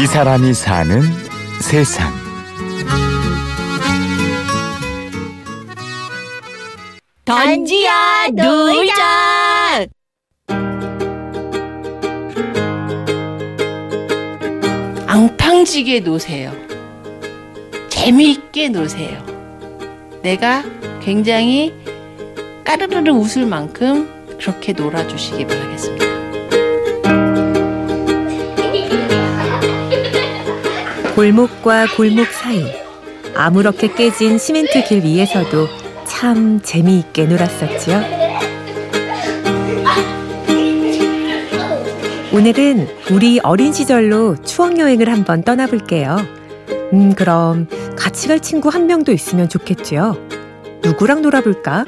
이 사람이 사는 세상. 던지야 놀자. 앙팡지게 노세요. 재미있게 노세요. 내가 굉장히 까르르르 웃을 만큼 그렇게 놀아주시기 바라겠습니다. 골목과 골목 사이 아무렇게 깨진 시멘트 길 위에서도 참 재미있게 놀았었지요. 오늘은 우리 어린 시절로 추억 여행을 한번 떠나볼게요. 음, 그럼 같이 갈 친구 한 명도 있으면 좋겠지요. 누구랑 놀아볼까?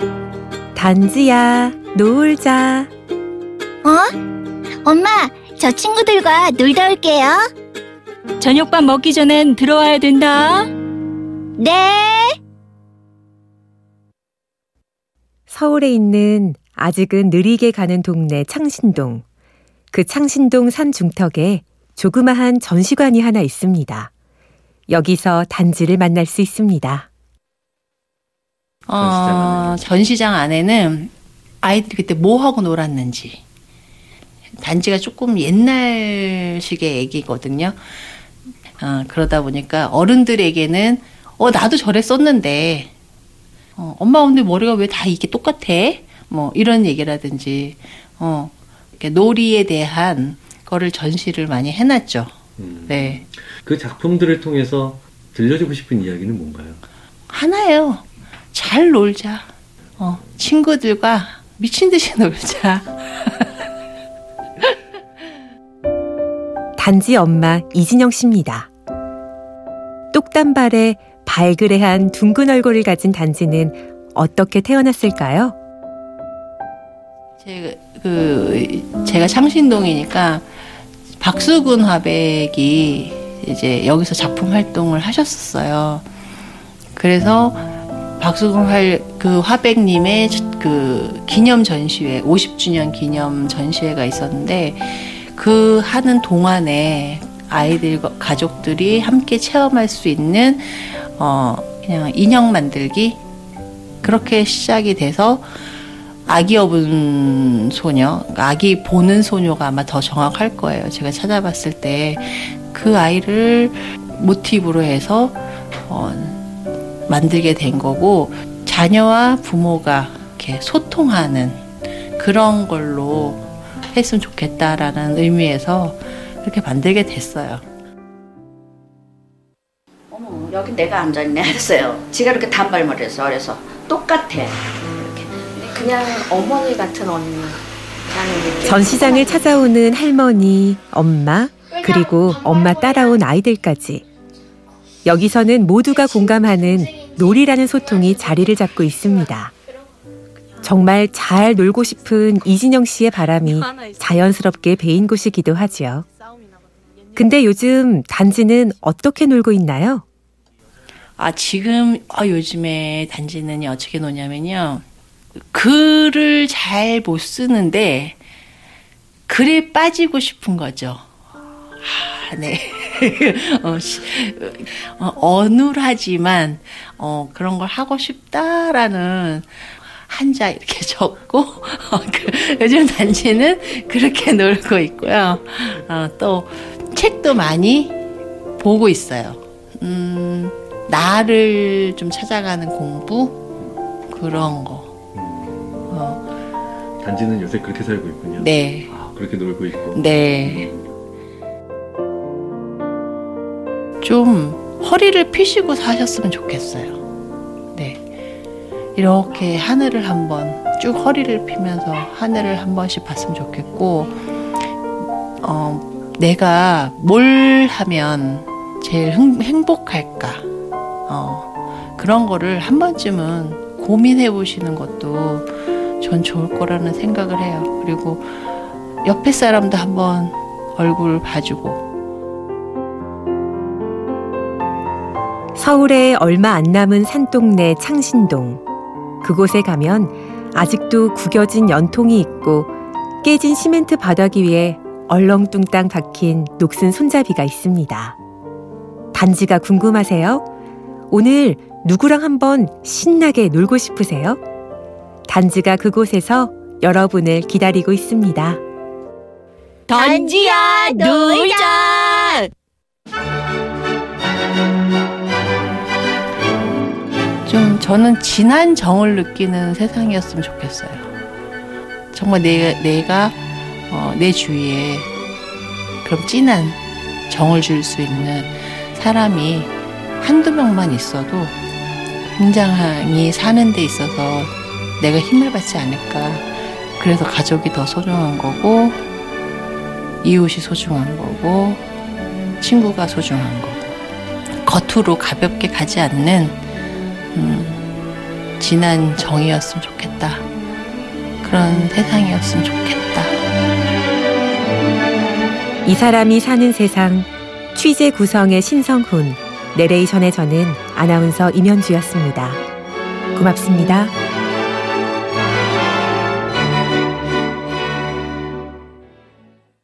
단지야, 놀자. 어? 엄마, 저 친구들과 놀다 올게요. 저녁밥 먹기 전엔 들어와야 된다. 네. 서울에 있는 아직은 느리게 가는 동네 창신동. 그 창신동 산 중턱에 조그마한 전시관이 하나 있습니다. 여기서 단지를 만날 수 있습니다. 어, 전시장 안에는 아이들이 그때 뭐 하고 놀았는지. 단지가 조금 옛날식의 얘기거든요. 어, 그러다 보니까 어른들에게는 어, 나도 저랬었는데, 어, 엄마 오늘 머리가 왜 다 이게 똑같아? 뭐, 이런 얘기라든지, 어, 이렇게 놀이에 대한 거를 전시를 많이 해놨죠. 음. 네. 그 작품들을 통해서 들려주고 싶은 이야기는 뭔가요? 하나예요. 잘 놀자. 어, 친구들과 미친 듯이 놀자. 단지 엄마 이진영 씨입니다. 똑단발에 발그레한 둥근 얼굴을 가진 단지는 어떻게 태어났을까요? 제, 그, 제가 창신동이니까 박수근 화백이 이제 여기서 작품 활동을 하셨었어요. 그래서 박수근 활, 그 화백님의 그 기념 전시회, 50주년 기념 전시회가 있었는데 그 하는 동안에 아이들, 가족들이 함께 체험할 수 있는 어, 그냥 인형 만들기 그렇게 시작이 돼서 아기 업은 소녀, 아기 보는 소녀가 아마 더 정확할 거예요. 제가 찾아봤을 때 그 아이를 모티브로 해서 어, 만들게 된 거고 자녀와 부모가 이렇게 소통하는 그런 걸로 했으면 좋겠다라는 의미에서 그렇게 만들게 됐어요. 어머 여기 내가 앉아있네 했어요. 지가 이렇게 단발머리 했어. 그래서 똑같아. 이렇게. 그냥 어머니 같은 언니. 전시장을 찾아오는 할머니, 엄마, 그리고 엄마 따라온 아이들까지. 여기서는 모두가 공감하는 놀이라는 소통이 자리를 잡고 있습니다. 정말 잘 놀고 싶은 이진영 씨의 바람이 자연스럽게 배인 곳이기도 하지요. 근데 요즘 단지는 어떻게 놀고 있나요? 아, 지금, 아, 요즘에 단지는 어떻게 노냐면요. 글을 잘 못 쓰는데, 글에 빠지고 싶은 거죠. 아, 네. 어, 시- 어, 어눌하지만, 어, 그런 걸 하고 싶다라는 한자 이렇게 적고, 어, 그, 요즘 단지는 그렇게 놀고 있고요. 어, 또, 책도 많이 보고 있어요. 음, 나를 좀 찾아가는 공부? 그런 거. 어, 단지는 요새 그렇게 살고 있군요. 네. 아, 그렇게 놀고 있고. 네. 좀 허리를 피시고 사셨으면 좋겠어요. 네. 이렇게 하늘을 한번 쭉 허리를 피면서 하늘을 한 번씩 봤으면 좋겠고, 어, 내가 뭘 하면 제일 흥- 행복할까? 어, 그런 거를 한 번쯤은 고민해 보시는 것도 전 좋을 거라는 생각을 해요. 그리고 옆에 사람도 한번 얼굴 봐주고, 서울에 얼마 안 남은 산동네 창신동. 그곳에 가면 아직도 구겨진 연통이 있고 깨진 시멘트 바닥 위에 얼렁뚱땅 박힌 녹슨 손잡이가 있습니다. 단지가 궁금하세요? 오늘 누구랑 한번 신나게 놀고 싶으세요? 단지가 그곳에서 여러분을 기다리고 있습니다. 단지야, 놀자! 저는 진한 정을 느끼는 세상이었으면 좋겠어요. 정말 내, 내가 어, 내 주위에 그런 진한 정을 줄 수 있는 사람이 한두 명만 있어도 굉장히 사는 데 있어서 내가 힘을 받지 않을까. 그래서 가족이 더 소중한 거고, 이웃이 소중한 거고, 친구가 소중한 거고, 겉으로 가볍게 가지 않는 음, 진한 정이었으면 좋겠다. 그런 세상이었으면 좋겠다. 이 사람이 사는 세상 취재 구성의 신성훈 내레이션의 저는 아나운서 임현주였습니다. 고맙습니다.